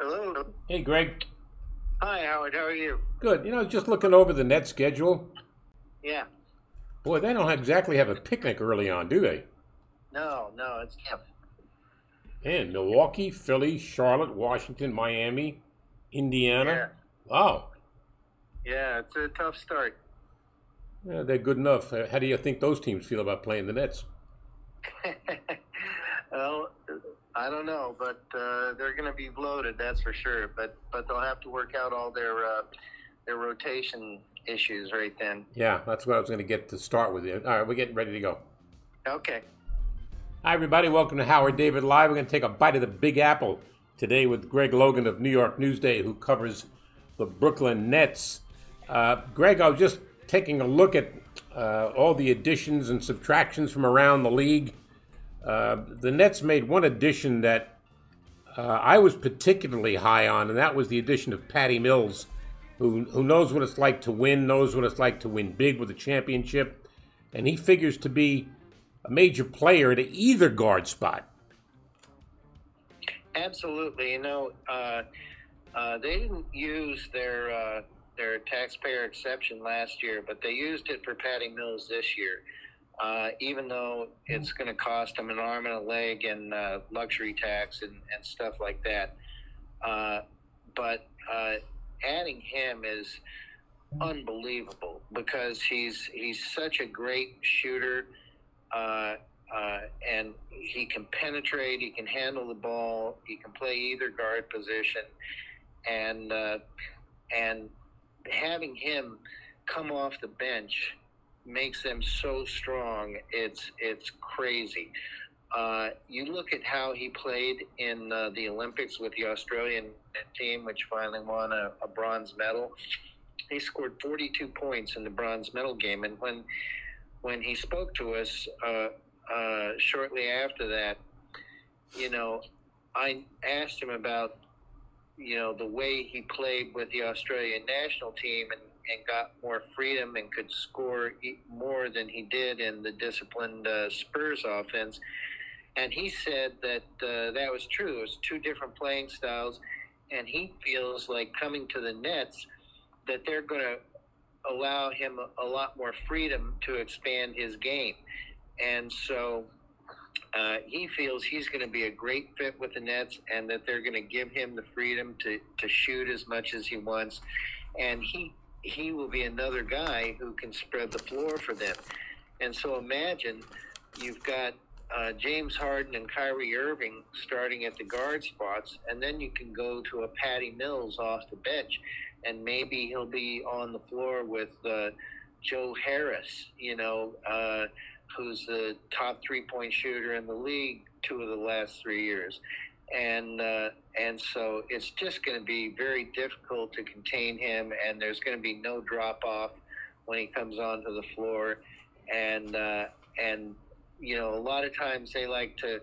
Hello. Hey, Greg. Hi, Howard. How are you? Good. You know, just looking over the net schedule. Yeah. Boy, they don't exactly have a picnic early on, do they? No, no, it's tough. And Milwaukee, Philly, Charlotte, Washington, Miami, Indiana. Yeah. Wow. Yeah, it's a tough start. Yeah, they're good enough. How do you think those teams feel about playing the Nets? well, I don't know, but uh, they're going to be bloated, that's for sure. But but they'll have to work out all their uh, their rotation issues right then. Yeah, that's what I was going to get to start with. All right, we're getting ready to go. Okay. Hi, everybody. Welcome to Howard David Live. We're going to take a bite of the Big Apple today with Greg Logan of New York Newsday, who covers the Brooklyn Nets. Uh, Greg, I was just taking a look at uh, all the additions and subtractions from around the league. Uh, the Nets made one addition that uh, I was particularly high on, and that was the addition of Patty Mills, who, who knows what it's like to win, knows what it's like to win big with a championship, and he figures to be a major player at either guard spot. Absolutely. You know, uh, uh, they didn't use their uh, their taxpayer exception last year, but they used it for Patty Mills this year. Uh, even though it's going to cost them an arm and a leg and uh, luxury tax and, and stuff like that. Uh, but uh, adding him is unbelievable because he's he's such a great shooter. Uh, uh, and he can penetrate. He can handle the ball. He can play either guard position, and and having him come off the bench makes them so strong. It's it's crazy. Uh, you look at how he played in uh, the Olympics with the Australian team, which finally won a, a bronze medal. He scored 42 points in the bronze medal game, and when when he spoke to us uh, uh, shortly after that, you know, I asked him about, you know, the way he played with the Australian national team and, and got more freedom and could score more than he did in the disciplined uh, Spurs offense. And he said that uh, that was true. It was two different playing styles. And he feels like coming to the Nets that they're going to allow him a, a lot more freedom to expand his game. And so uh, he feels he's going to be a great fit with the Nets and that they're going to give him the freedom to, to shoot as much as he wants. And he he will be another guy who can spread the floor for them. And so imagine you've got uh, James Harden and Kyrie Irving starting at the guard spots, and then you can go to a Patty Mills off the bench, and maybe he'll be on the floor with uh, Joe Harris, you know, uh, who's the top three point shooter in the league two of the last three years. And uh, and so it's just going to be very difficult to contain him, and there's going to be no drop off when he comes onto the floor, and uh, and you know a lot of times they like to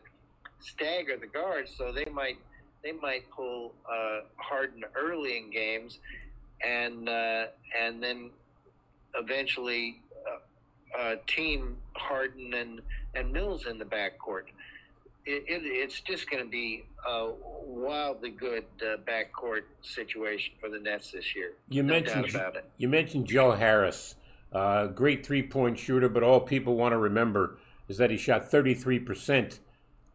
stagger the guards, so they might they might pull uh, Harden early in games, and uh, and then eventually uh, uh, team Harden and, and Mills in the backcourt. It, it, it's just going to be a wildly good uh, backcourt situation for the Nets this year. You no mentioned doubt about it. you mentioned Joe Harris, uh, great three point shooter, but all people want to remember is that he shot 33 percent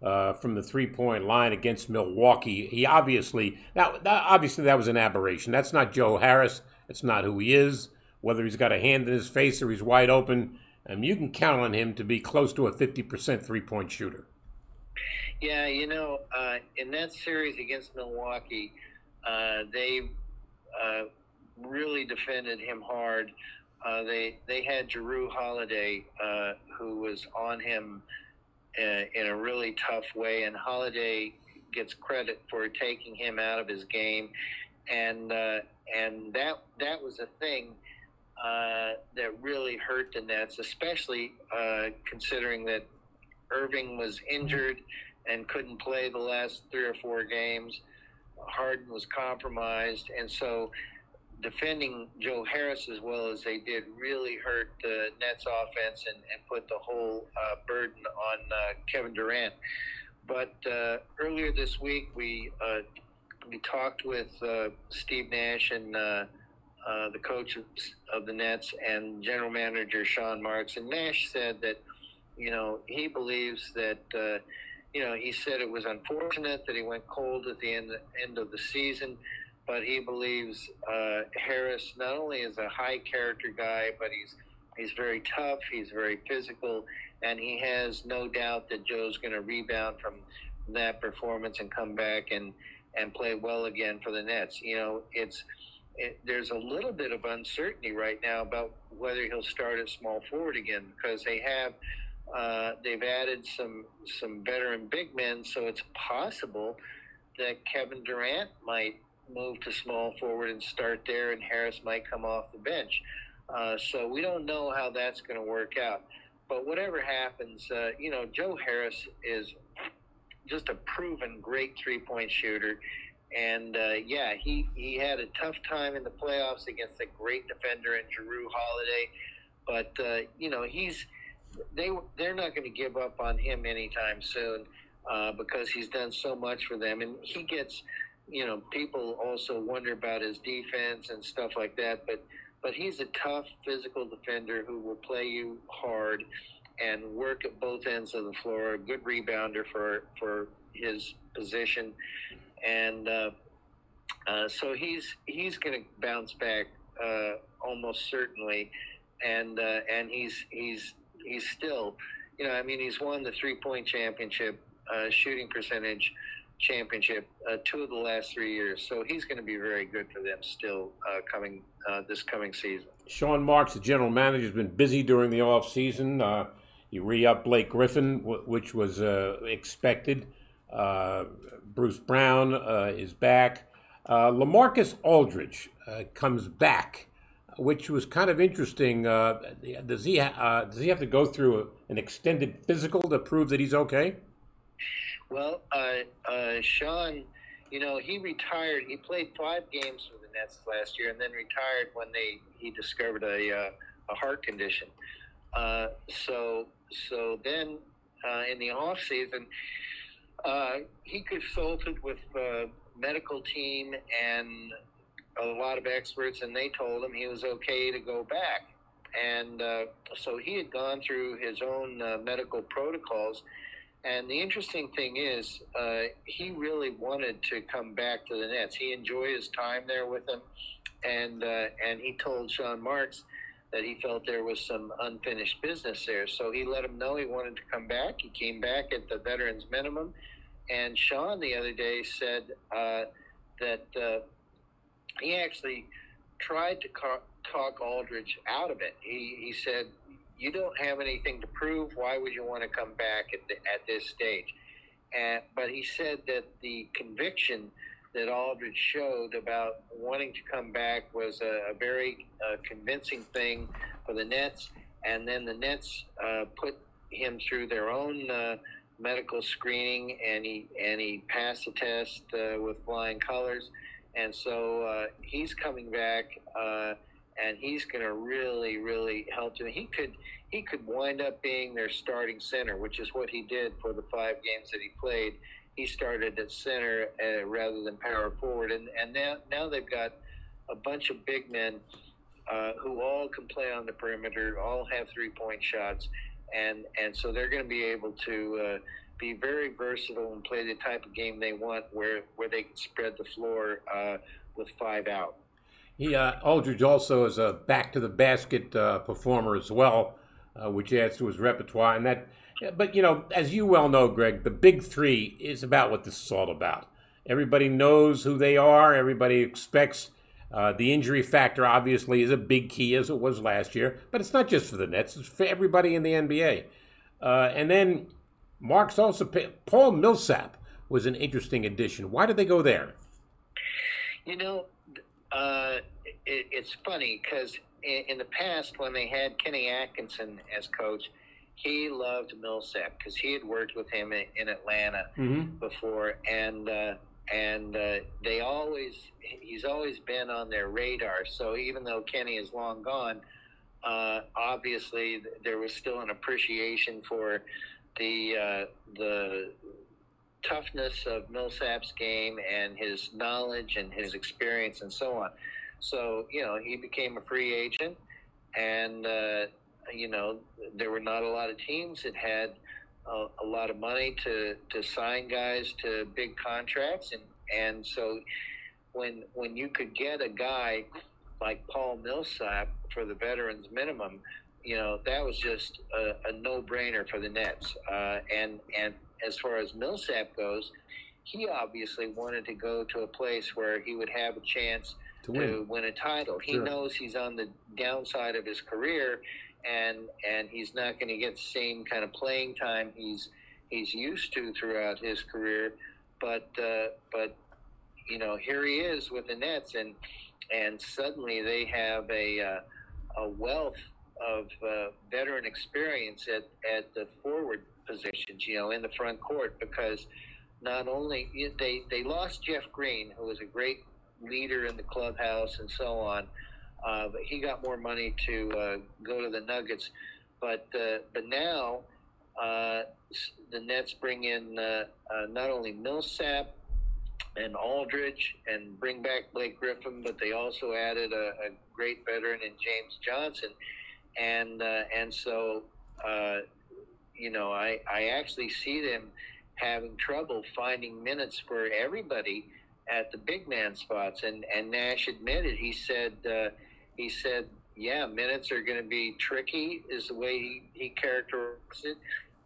uh, from the three point line against Milwaukee. He obviously now that, obviously that was an aberration. That's not Joe Harris. That's not who he is. Whether he's got a hand in his face or he's wide open, um, you can count on him to be close to a 50 percent three point shooter. Yeah, you know, uh, in that series against Milwaukee, uh, they uh, really defended him hard. Uh, they they had Jrue Holiday, uh, who was on him uh, in a really tough way, and Holiday gets credit for taking him out of his game, and and that that was a thing that really hurt the Nets, especially considering that Irving was injured and couldn't play the last three or four games. Harden was compromised, and so defending Joe Harris as well as they did really hurt the Nets offense and, and put the whole uh, burden on uh, Kevin Durant. But uh, earlier this week, we uh, we talked with uh, Steve Nash and uh, the coach of, of the Nets and general manager Sean Marks, and Nash said that you know he believes that. Uh, you know, he said it was unfortunate that he went cold at the end end of the season, but he believes uh, Harris not only is a high character guy, but he's he's very tough, he's very physical, and he has no doubt that Joe's going to rebound from that performance and come back and and play well again for the Nets. You know, it's it, there's a little bit of uncertainty right now about whether he'll start at small forward again because they have uh, they've added some some veteran big men, so it's possible that Kevin Durant might move to small forward and start there, and Harris might come off the bench. Uh, so we don't know how that's going to work out. But whatever happens, uh, you know, Joe Harris is just a proven great three point shooter. And uh, yeah, he, he had a tough time in the playoffs against a great defender in Jrue Holiday. But, uh, you know, he's they they're not going to give up on him anytime soon uh, because he's done so much for them, and he gets, you know, people also wonder about his defense and stuff like that, but but he's a tough physical defender who will play you hard and work at both ends of the floor. A good rebounder for for his position, and uh, uh, so he's he's going to bounce back uh, almost certainly, and uh, and he's he's he's still, you know, I mean, he's won the three point championship, uh, shooting percentage championship, uh, two of the last three years. So he's going to be very good for them still uh, coming uh, this coming season. Sean Marks, the general manager, has been busy during the off season. Uh, he re-upped Blake Griffin, w- which was uh, expected. Bruce Brown is back. Uh, Lamarcus Aldridge comes back, which was kind of interesting. Uh, does he uh, does he have to go through a, an extended physical to prove that he's okay? Well, uh, uh, Sean, you know, he retired. He played five games for the Nets last year, and then retired when they he discovered a uh, a heart condition. Uh, so so then in the off season, he consulted with the medical team and a lot of experts, and they told him he was okay to go back. And uh, so he had gone through his own uh, medical protocols. And the interesting thing is, uh, he really wanted to come back to the Nets. He enjoyed his time there with them, and uh, and he told Sean Marks that he felt there was some unfinished business there. So he let him know he wanted to come back. He came back at the veterans minimum, and Sean the other day said uh, that uh, he actually tried to talk Aldridge out of it. He he said, "You don't have anything to prove. Why would you want to come back at the, at this stage?" And, but he said that the conviction that Aldridge showed about wanting to come back was a, a very uh, convincing thing for the Nets. And then the Nets uh, put him through their own uh, medical screening, and he and he passed the test uh, with flying colors. And so uh, he's coming back, uh, and he's going to really, really help them. He could he could wind up being their starting center, which is what he did for the five games that he played he started at center uh, rather than power forward, and and now now they've got a bunch of big men uh, who all can play on the perimeter, all have three point shots, and and so they're going to be able to. Be very versatile and play the type of game they want, where where they can spread the floor uh, with five out. He uh, Aldridge also is a back to the basket uh, performer as well, uh, which adds to his repertoire, and that but you know, as you well know, Greg, the big three is about what this is all about. Everybody knows who they are. Everybody expects. Uh, the injury factor obviously is a big key, as it was last year. But it's not just for the Nets; it's for everybody in the NBA. And then Marks also Paul Millsap was an interesting addition. Why did they go there? You know, uh, it, it's funny because in, in the past, when they had Kenny Atkinson as coach he loved Millsap because he had worked with him in, in Atlanta mm-hmm. before, and uh, and uh, they always he's always been on their radar. So even though Kenny is long gone, uh, obviously there was still an appreciation for the uh, the toughness of Millsap's game and his knowledge and his experience and so on. So you know he became a free agent and uh, you know, there were not a lot of teams that had a, a, lot of money to, to sign guys to big contracts, and and so when when you could get a guy like Paul Millsap for the veterans minimum, you know that was just a, a no brainer for the Nets. Uh, and and as far as Millsap goes, he obviously wanted to go to a place where he would have a chance to win, to win a title. He knows he's on the downside of his career, and and he's not going to get the same kind of playing time he's he's used to throughout his career. But uh, but you know here he is with the Nets, and and suddenly they have a uh, a wealth of uh, veteran experience at at the forward positions, you know, in the front court because not only they they lost Jeff Green, who was a great leader in the clubhouse and so on uh, but he got more money to uh, go to the Nuggets. But uh, but now uh, the Nets bring in uh, not only Millsap and Aldridge and bring back Blake Griffin, but they also added a, a great veteran in James Johnson, and and so you know I I actually see them having trouble finding minutes for everybody at the big man spots. And, and Nash admitted, he said, uh, he said, "Yeah, minutes are going to be tricky," is the way he, he characterized it.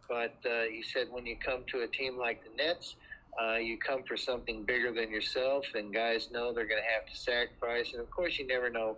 But uh, he said, when you come to a team like the Nets, uh, you come for something bigger than yourself, and guys know they're going to have to sacrifice. And of course, you never know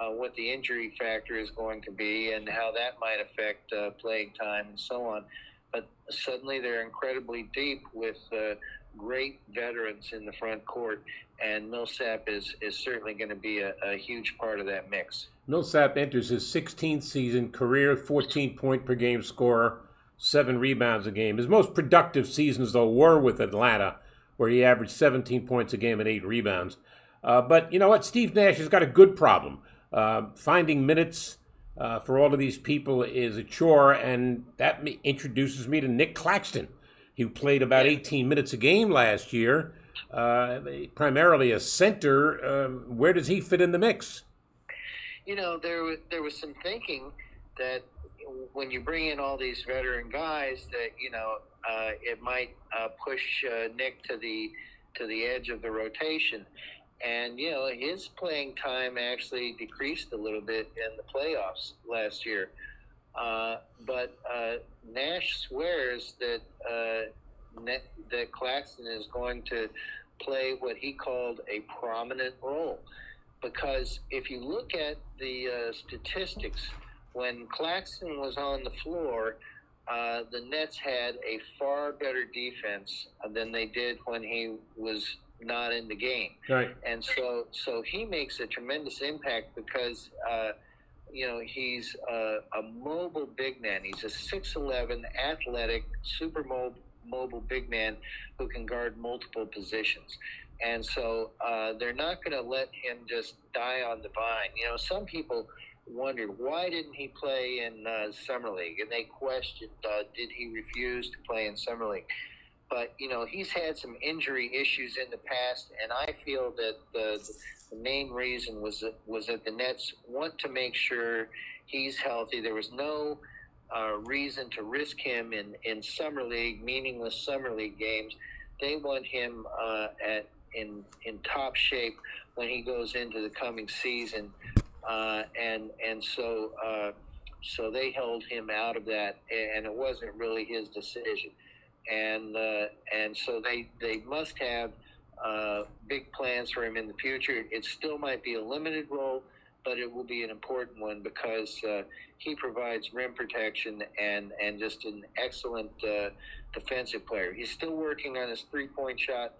uh, what the injury factor is going to be and how that might affect uh, playing time and so on. But suddenly, they're incredibly deep with uh, great veterans in the front court, and Millsap is is certainly going to be a, a, huge part of that mix. Millsap enters his 16th season, career 14 point per game scorer, seven rebounds a game. His most productive seasons, though, were with Atlanta, where he averaged 17 points a game and eight rebounds. Uh, but you know what? Steve Nash has got a good problem. Uh, finding minutes uh, for all of these people is a chore, and that introduces me to Nick Claxton. He played about 18 minutes a game last year uh, primarily a center. Um, where does he fit in the mix? You know, there there was some thinking that when you bring in all these veteran guys, that you know uh, it might uh, push uh, Nick to the to the edge of the rotation, and you know his playing time actually decreased a little bit in the playoffs last year. Uh, but uh, Nash swears that uh, that Claxton is going to play what he called a prominent role, because if you look at the uh, statistics, when Claxton was on the floor, uh, the Nets had a far better defense than they did when he was not in the game. Right. And so, so he makes a tremendous impact because, uh, you know, he's a, a mobile big man. He's a 6'11", athletic, super mobile, mobile big man who can guard multiple positions. And so uh, they're not going to let him just die on the vine. You know, some people wondered why didn't he play in uh, summer league, and they questioned uh, did he refuse to play in summer league. But you know he's had some injury issues in the past, and I feel that the, the main reason was that, was that the Nets want to make sure he's healthy. There was no uh, reason to risk him in, in summer league, meaningless summer league games. They want him uh, at in in top shape when he goes into the coming season, uh, and and so uh, so they held him out of that, and it wasn't really his decision, and uh, and so they they must have uh, big plans for him in the future. It still might be a limited role, but it will be an important one because uh, he provides rim protection and and just an excellent uh, defensive player. He's still working on his three point shot,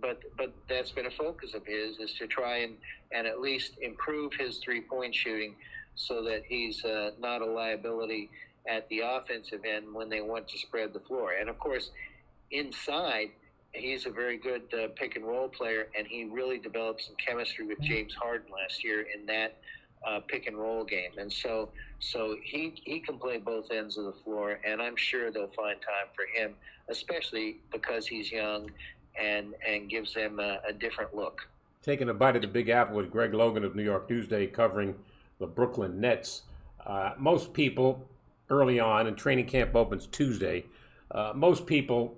but but that's been a focus of his is to try and and at least improve his three point shooting so that he's uh, not a liability at the offensive end when they want to spread the floor. And of course, inside he's a very good uh, pick and roll player, and he really developed some chemistry with James Harden last year in that uh, pick and roll game. And so, so he he can play both ends of the floor, and I'm sure they'll find time for him, especially because he's young and and gives them a, a different look. Taking a bite of the Big Apple with Greg Logan of New York Newsday covering the Brooklyn Nets. Uh, most people early on, and training camp opens Tuesday. Uh, most people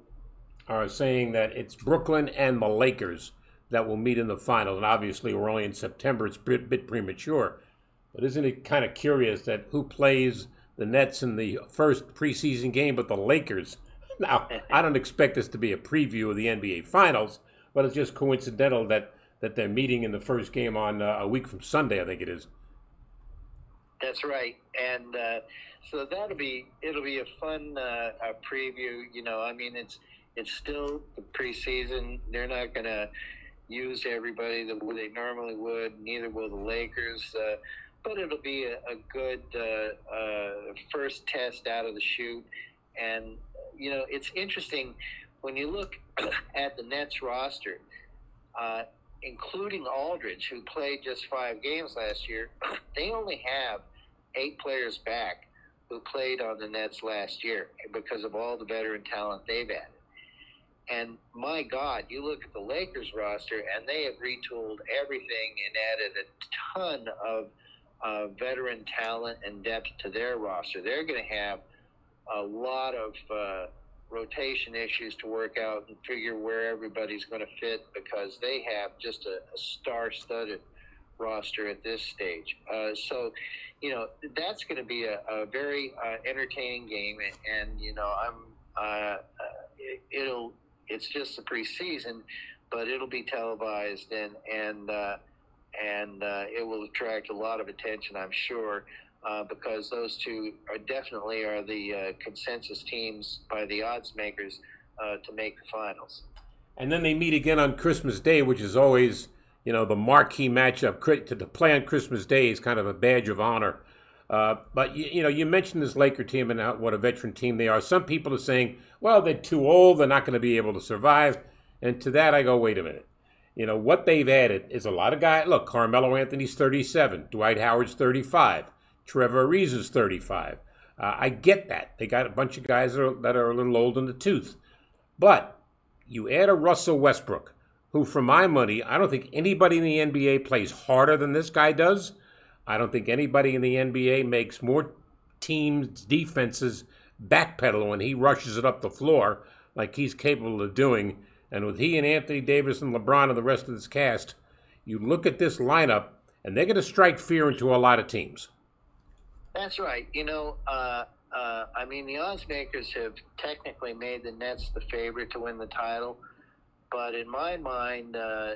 are saying that it's Brooklyn and the Lakers that will meet in the finals. And obviously, we're only in September; it's a bit, bit premature. But isn't it kind of curious that who plays the Nets in the first preseason game, but the Lakers? Now, I don't expect this to be a preview of the NBA Finals, but it's just coincidental that that they're meeting in the first game on uh, a week from Sunday, I think it is. That's right, and uh, so that'll be it'll be a fun uh, a preview. You know, I mean, it's it's still the preseason. They're not going to use everybody the way they normally would. Neither will the Lakers. Uh, but it'll be a, a good uh, uh, first test out of the chute. And you know, it's interesting when you look at the Nets roster, uh, including Aldridge, who played just five games last year. They only have eight players back who played on the Nets last year because of all the veteran talent they've added. And my God, you look at the Lakers roster, and they have retooled everything and added a ton of uh, veteran talent and depth to their roster. They're going to have a lot of uh, rotation issues to work out and figure where everybody's going to fit because they have just a, a star-studded roster at this stage. Uh, so, you know, that's going to be a, a very uh, entertaining game, and, and, you know, I'm uh, it, it'll it's just the preseason, but it'll be televised and and uh, and uh, it will attract a lot of attention, I'm sure, uh, because those two are definitely are the uh, consensus teams by the odds makers uh, to make the finals. And then they meet again on Christmas Day, which is always, you know, the marquee matchup. To play on Christmas Day is kind of a badge of honor. Uh, but you, you know, you mentioned this Laker team and how, what a veteran team they are. Some people are saying, "Well, they're too old; they're not going to be able to survive." And to that, I go, "Wait a minute. You know what they've added is a lot of guys. Look, Carmelo Anthony's 37, Dwight Howard's 35, Trevor Ariza's 35. Uh, I get that they got a bunch of guys that are, that are a little old in the tooth, but you add a Russell Westbrook, who, for my money, I don't think anybody in the NBA plays harder than this guy does. I don't think anybody in the NBA makes more teams' defenses backpedal when he rushes it up the floor like he's capable of doing. And with he and Anthony Davis and LeBron and the rest of this cast, you look at this lineup, and they're going to strike fear into a lot of teams. That's right. You know, uh, uh, I mean, the odds makers have technically made the Nets the favorite to win the title, but in my mind, uh,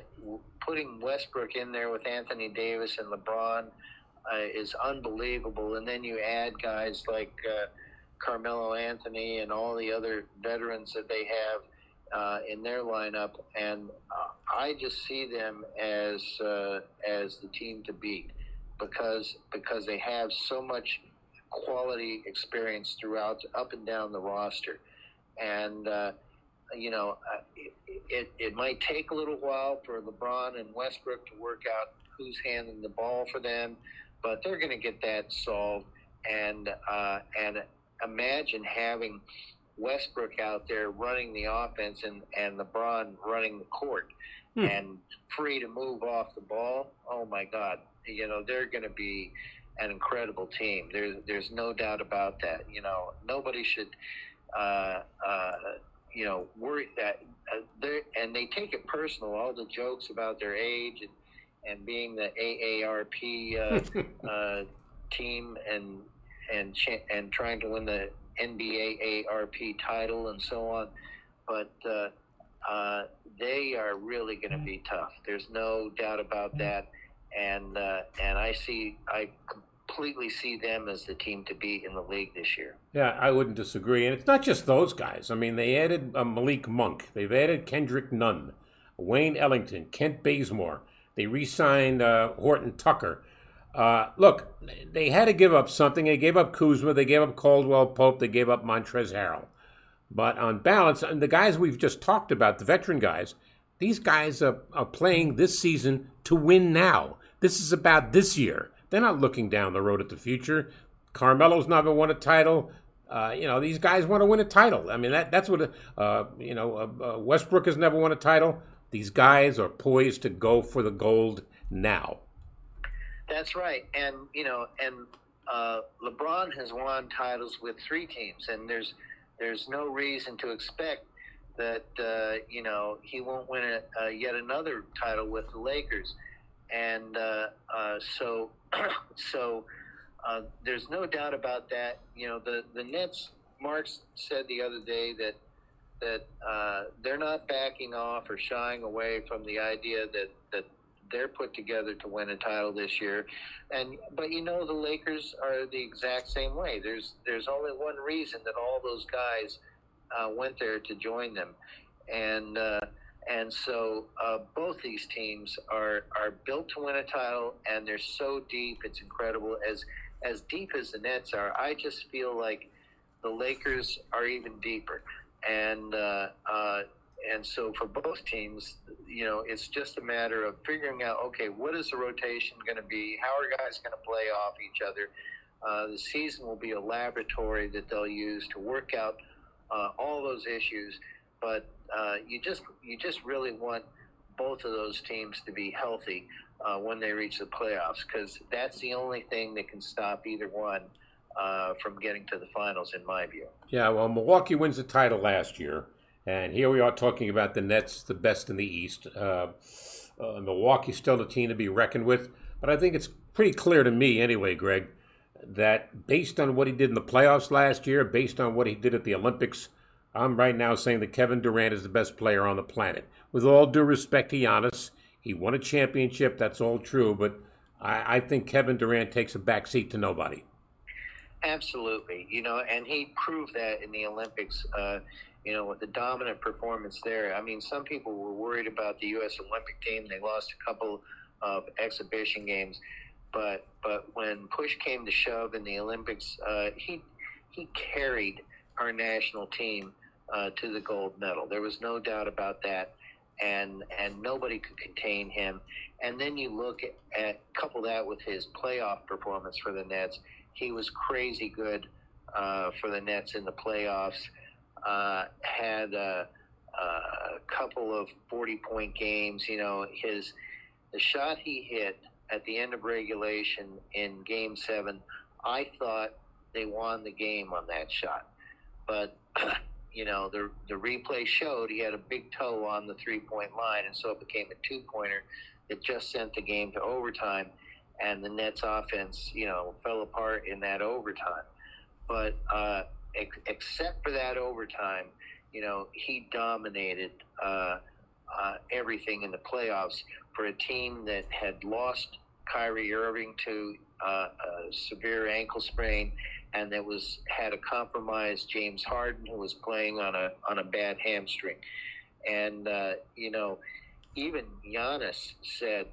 putting Westbrook in there with Anthony Davis and LeBron uh, is unbelievable. And then you add guys like uh, Carmelo Anthony and all the other veterans that they have uh, in their lineup, and uh, I just see them as uh, as the team to beat because because they have so much quality experience throughout up and down the roster, and uh, you know uh, it, it, it might take a little while for LeBron and Westbrook to work out who's handling the ball for them, but they're going to get that solved, and uh, and imagine having Westbrook out there running the offense and, and LeBron running the court Hmm. and free to move off the ball. Oh my God. You know, they're going to be an incredible team. There's, there's no doubt about that. You know, nobody should, uh, uh, you know, worry that uh, they and they take it personal. All the jokes about their age and, and being the AARP uh, uh, team and and and trying to win the NBA ARP title and so on, but uh, uh, they are really going to be tough. There's no doubt about that, and uh, and I see I completely see them as the team to beat in the league this year. Yeah, I wouldn't disagree. And it's not just those guys. I mean, they added uh, Malik Monk. They've added Kendrick Nunn, Wayne Ellington, Kent Bazemore. They re-signed uh, Horton Tucker. Uh, look, they had to give up something. They gave up Kuzma. They gave up Caldwell Pope. They gave up Montrezl Harrell. But on balance, and the guys we've just talked about, the veteran guys, these guys are, are playing this season to win now. This is about this year. They're not looking down the road at the future. Carmelo's never won a title. Uh, you know, these guys want to win a title. I mean, that, that's what, uh, you know, uh, uh, Westbrook has never won a title. These guys are poised to go for the gold now. That's right, and you know, and uh, LeBron has won titles with three teams, and there's there's no reason to expect that uh, you know he won't win a, uh, yet another title with the Lakers, and uh, uh, so so uh, there's no doubt about that. You know, the the Nets. Marks said the other day that that uh, they're not backing off or shying away from the idea that that they're put together to win a title this year. And but you know the Lakers are the exact same way. There's there's only one reason that all those guys uh, went there to join them, and uh, and so uh, both these teams are are built to win a title, and they're so deep. It's incredible. As as deep as the Nets are, I just feel like the Lakers are even deeper, and uh, uh, and so for both teams, you know, it's just a matter of figuring out, okay, what is the rotation going to be? How are guys going to play off each other? Uh, the season will be a laboratory that they'll use to work out uh, all those issues. But uh, you just you just really want both of those teams to be healthy uh, when they reach the playoffs, because that's the only thing that can stop either one uh, from getting to the finals, in my view. Yeah, well, Milwaukee wins the title last year, and here we are talking about the Nets, the best in the East. Uh, uh, Milwaukee's still the team to be reckoned with, but I think it's pretty clear to me, anyway, Greg, that based on what he did in the playoffs last year, based on what he did at the Olympics, I'm right now saying that Kevin Durant is the best player on the planet. With all due respect to Giannis, he won a championship, that's all true, but I, I think Kevin Durant takes a back seat to nobody. Absolutely, you know, and he proved that in the Olympics. Uh, you know, with the dominant performance there. I mean, some people were worried about the U.S. Olympic team. They lost a couple of exhibition games, but but when push came to shove in the Olympics, uh, he he carried our national team uh, to the gold medal. There was no doubt about that, and and nobody could contain him. And then you look at, couple that with his playoff performance for the Nets. He was crazy good uh, for the Nets in the playoffs. Uh, had a, a couple of forty-point games. You know, his the shot he hit at the end of regulation in Game Seven. I thought they won the game on that shot, but you know the the replay showed he had a big toe on the three-point line, and so it became a two-pointer. that just sent the game to overtime, and the Nets offense, you know, fell apart in that overtime. But uh, ex- except for that overtime, you know, he dominated uh, uh, everything in the playoffs for a team that had lost Kyrie Irving to uh, a severe ankle sprain, and that was had a compromised James Harden who was playing on a on a bad hamstring, and uh, you know, even Giannis said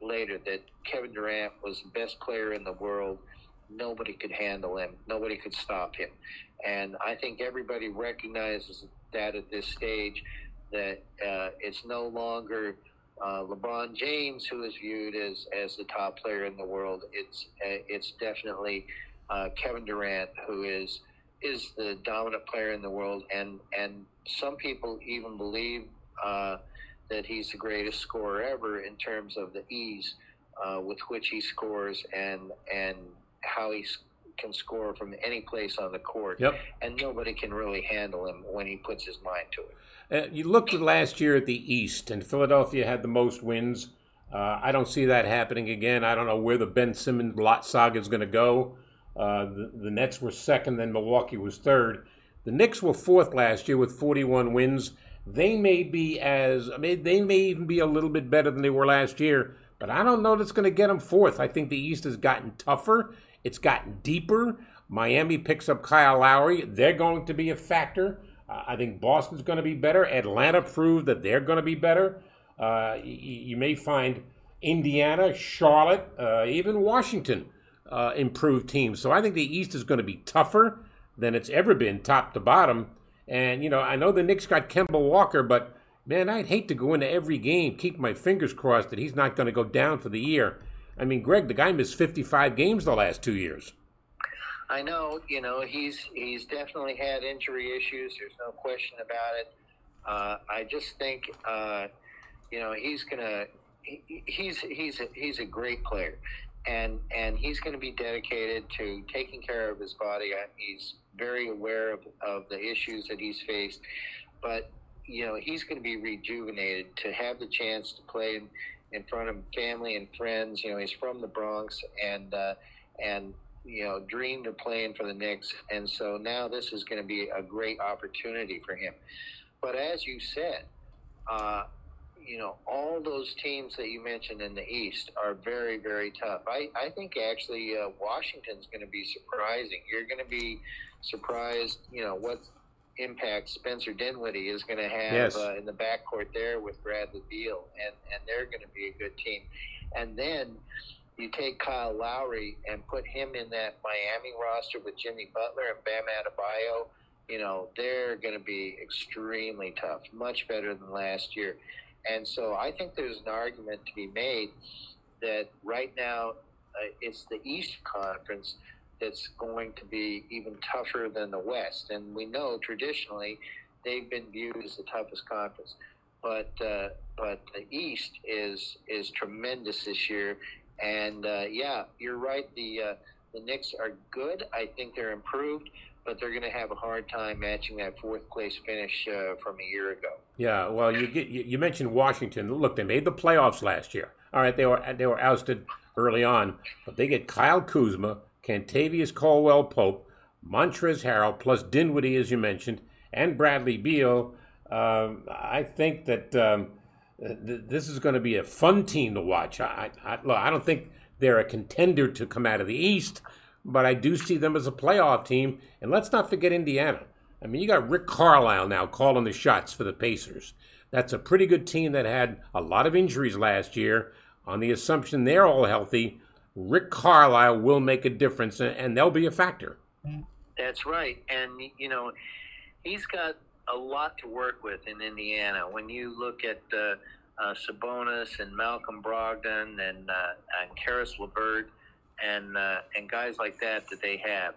later that Kevin Durant was the best player in the world. Nobody could handle him. Nobody could stop him. And I think everybody recognizes that at this stage that uh, it's no longer uh, LeBron James who is viewed as, as the top player in the world. It's uh, it's definitely uh, Kevin Durant who is is the dominant player in the world, and and some people even believe uh, that he's the greatest scorer ever in terms of the ease uh, with which he scores and and how he can score from any place on the court. Yep. And nobody can really handle him when he puts his mind to it. Uh, you looked last year at the East, and Philadelphia had the most wins. Uh, I don't see that happening again. I don't know where the Ben Simmons lot saga is going to go. Uh, the, the Nets were second, then Milwaukee was third. The Knicks were fourth last year with 41 wins. They may be as, I mean, they may even be a little bit better than they were last year, but I don't know that's going to get them fourth. I think the East has gotten tougher, it's gotten deeper. Miami picks up Kyle Lowry. They're going to be a factor. Uh, I think Boston's going to be better. Atlanta proved that they're going to be better. Uh, y- you may find Indiana, Charlotte, uh, even Washington uh, improved teams. So I think the East is going to be tougher than it's ever been, top to bottom. And you know, I know the Knicks got Kemba Walker, but man, I'd hate to go into every game, keep my fingers crossed that he's not going to go down for the year. I mean, Greg, the guy missed 55 games the last two years. I know, you know, he's he's definitely had injury issues. There's no question about it. Uh, I just think, uh, you know, he's gonna he, he's he's a, he's a great player, and and he's going to be dedicated to taking care of his body. He's very aware of, of the issues that he's faced, but you know, he's going to be rejuvenated to have the chance to play in, in front of family and friends. You know, he's from the Bronx, and uh, and you know, dreamed of playing for the Knicks, and so now this is going to be a great opportunity for him. But as you said, uh, you know, all those teams that you mentioned in the East are very, very tough. I, I think actually uh, Washington's going to be surprising. You're going to be surprised, you know, what impact Spencer Dinwiddie is going to have Yes. uh, in the backcourt there with Bradley Beal, and, and they're going to be a good team. And then you take Kyle Lowry and put him in that Miami roster with Jimmy Butler and Bam Adebayo. You know, they're going to be extremely tough, much better than last year. And so I think there's an argument to be made that right now uh, it's the East Conference that's going to be even tougher than the West. And we know traditionally they've been viewed as the toughest conference. But uh, but the East is is tremendous this year. And uh, yeah, you're right. The uh, the Knicks are good. I think they're improved, but they're going to have a hard time matching that fourth place finish uh, from a year ago. Yeah, well, you get you, mentioned Washington. Look, they made the playoffs last year. All right, they were they were ousted early on, but they get Kyle Kuzma, Kentavious Caldwell Pope, Montrezl Harrell, plus Dinwiddie, as you mentioned, and Bradley Beal. Um, I think that um, th- this is going to be a fun team to watch. I, I, look, I don't think they're a contender to come out of the East, but I do see them as a playoff team. And let's not forget Indiana. I mean, you got Rick Carlisle now calling the shots for the Pacers. That's a pretty good team that had a lot of injuries last year. On the assumption they're all healthy, Rick Carlisle will make a difference, and- they'll be a factor. That's right, and you know, he's got a lot to work with in Indiana. When you look at uh, uh, Sabonis and Malcolm Brogdon and uh, and Caris LeVert and uh, and guys like that that they have,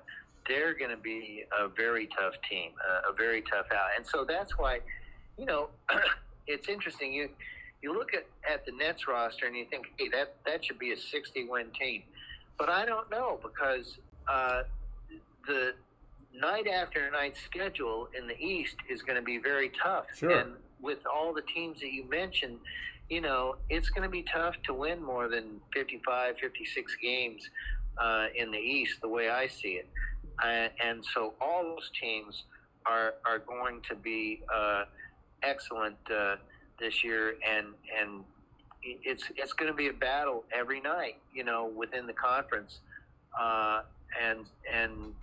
they're going to be a very tough team, uh, a very tough out. And so that's why, you know, it's interesting. You you look at, at the Nets roster and you think, hey, that that should be a sixty win team, but I don't know because. Uh, the night after night schedule in the East is going to be very tough. Sure. And with all the teams that you mentioned, you know, it's going to be tough to win more than 55, 56 games uh, in the East, the way I see it. Uh, and so all those teams are are going to be uh, excellent uh, this year, and and it's it's going to be a battle every night, you know, within the conference, uh, and and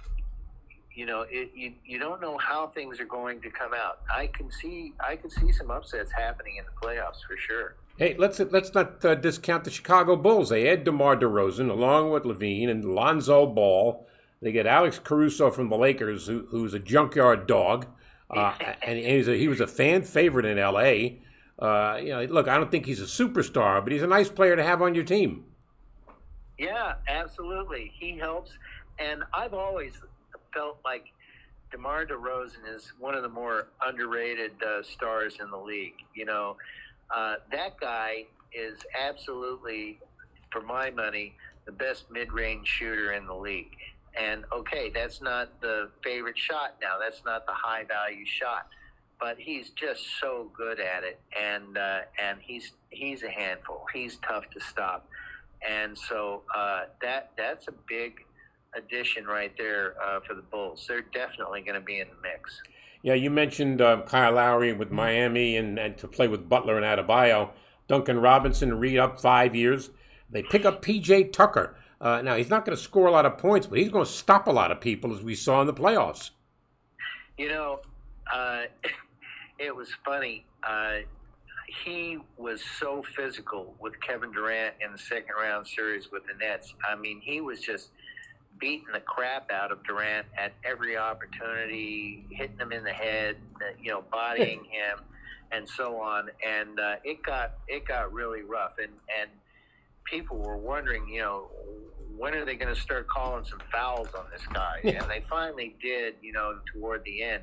you know, it, you you don't know how things are going to come out. I can see I can see some upsets happening in the playoffs for sure. Hey, let's let's not uh, discount the Chicago Bulls. They add DeMar DeRozan along with LaVine and Lonzo Ball. They get Alex Caruso from the Lakers, who, who's a junkyard dog, uh, and he's a, he was a fan favorite in L.A. Uh, you know, look, I don't think he's a superstar, but he's a nice player to have on your team. Yeah, absolutely. He helps, and I've always felt like DeMar DeRozan is one of the more underrated uh, stars in the league. You know, uh, that guy is absolutely, for my money, the best mid-range shooter in the league. And okay, that's not the favorite shot now. That's not the high-value shot, but he's just so good at it, and uh, and he's he's a handful. He's tough to stop, and so uh, that that's a big addition right there uh, for the Bulls. They're definitely going to be in the mix. Yeah, you mentioned uh, Kyle Lowry with Miami and, and to play with Butler and Adebayo. Duncan Robinson read up five years. They pick up PJ Tucker. Uh, now he's not going to score a lot of points, but he's going to stop a lot of people, as we saw in the playoffs. You know, uh, it was funny. Uh, he was so physical with Kevin Durant in the second round series with the Nets. I mean, he was just beating the crap out of Durant at every opportunity, hitting him in the head, you know, bodying him, and so on. And uh, it got it got really rough, and and people were wondering, you know, when are they going to start calling some fouls on this guy? And they finally did, you know, toward the end.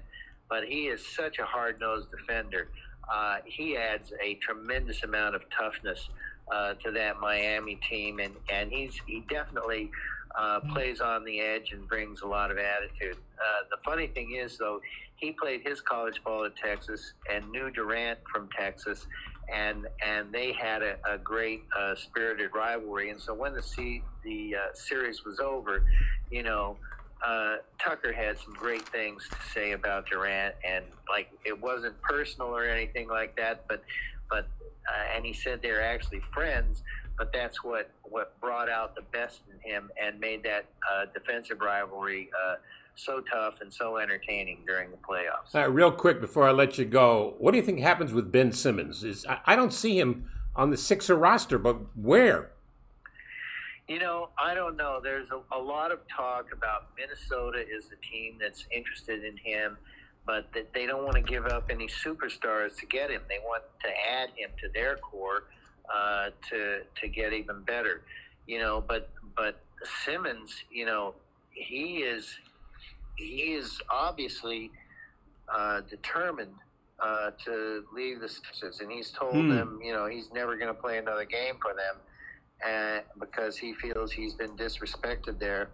But he is such a hard nosed defender. Uh, he adds a tremendous amount of toughness uh, to that Miami team, and, and he's he definitely uh, plays on the edge and brings a lot of attitude. Uh, the funny thing is, though, he played his college ball at Texas and knew Durant from Texas, and and they had a, a great uh, spirited rivalry. And so when the the uh, series was over, you know. Uh, Tucker had some great things to say about Durant, and like it wasn't personal or anything like that, but but uh, and he said they're actually friends, but that's what what brought out the best in him and made that uh, defensive rivalry uh, so tough and so entertaining during the playoffs. All right, real quick before I let you go, what do you think happens with Ben Simmons? Is I, I don't see him on the Sixer roster, but where? You know, I don't know. There's a, a lot of talk about Minnesota is the team that's interested in him, but that they don't want to give up any superstars to get him. They want to add him to their core uh, to to get even better. You know, but but Simmons, you know, he is he is obviously uh, determined uh, to leave the Sixers, and he's told Hmm. them, you know, he's never going to play another game for them, and because he feels he's been disrespected there,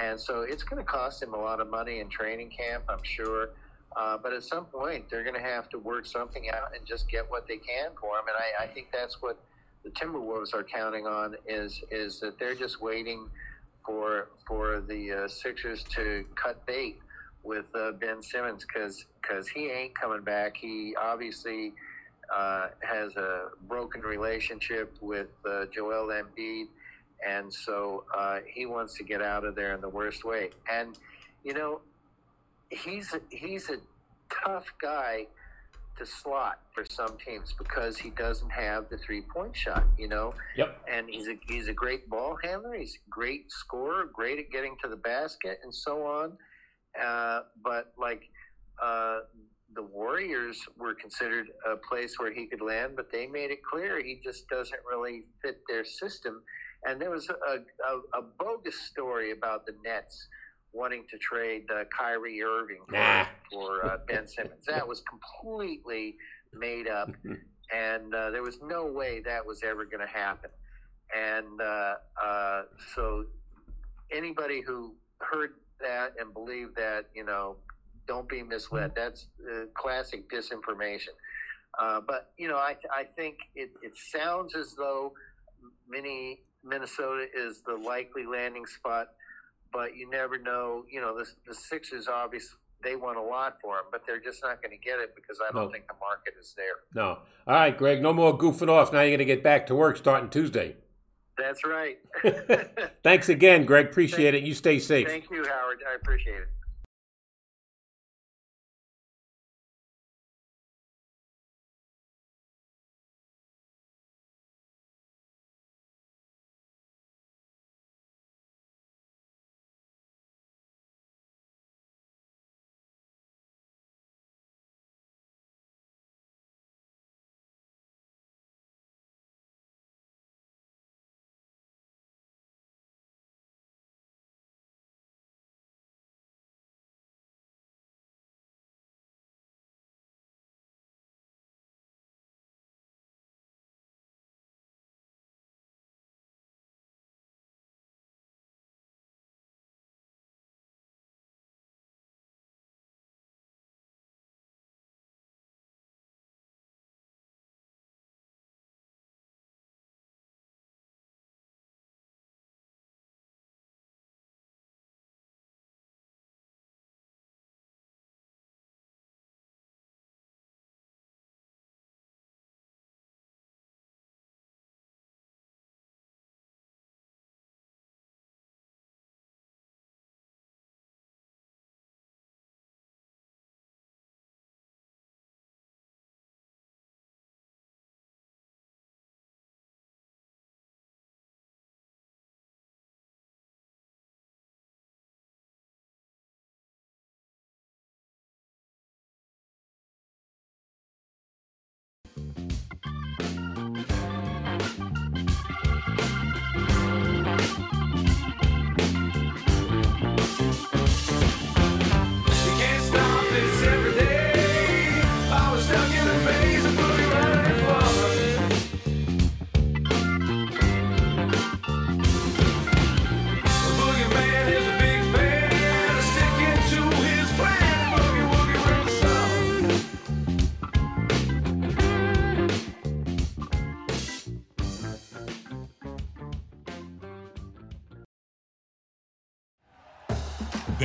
and so it's going to cost him a lot of money in training camp, I'm sure. Uh, but at some point, they're going to have to work something out and just get what they can for him, and I, I think that's what the Timberwolves are counting on is is that they're just waiting for for the uh, Sixers to cut bait with uh, Ben Simmons because because he ain't coming back. He obviously uh, has a broken relationship with uh, Joel Embiid, and so uh, he wants to get out of there in the worst way. And you know, he's he's a tough guy to slot for some teams because he doesn't have the three point shot. You know Yep. and he's a he's a great ball handler. He's a great scorer, great at getting to the basket, and so on. Uh, but like uh, the Warriors were considered a place where he could land, but they made it clear he just doesn't really fit their system. And there was a, a, a bogus story about the Nets wanting to trade uh, Kyrie Irving Nah. For uh, Ben Simmons. That was completely made up and uh, there was no way that was ever going to happen. And uh, uh, so, anybody who heard that and believed that, you know, don't be misled. That's uh, classic disinformation. Uh, but you know, I I think it, it sounds as though mini Minnesota is the likely landing spot, but you never know. You know, the the Sixers obviously they want a lot for him, but they're just not going to get it because I don't No. think the market is there. No. All right, Greg. No more goofing off. Now you're going to get back to work starting Tuesday. That's right. Thanks again, Greg. Appreciate it. You stay safe. Thank you, Howard. I appreciate it.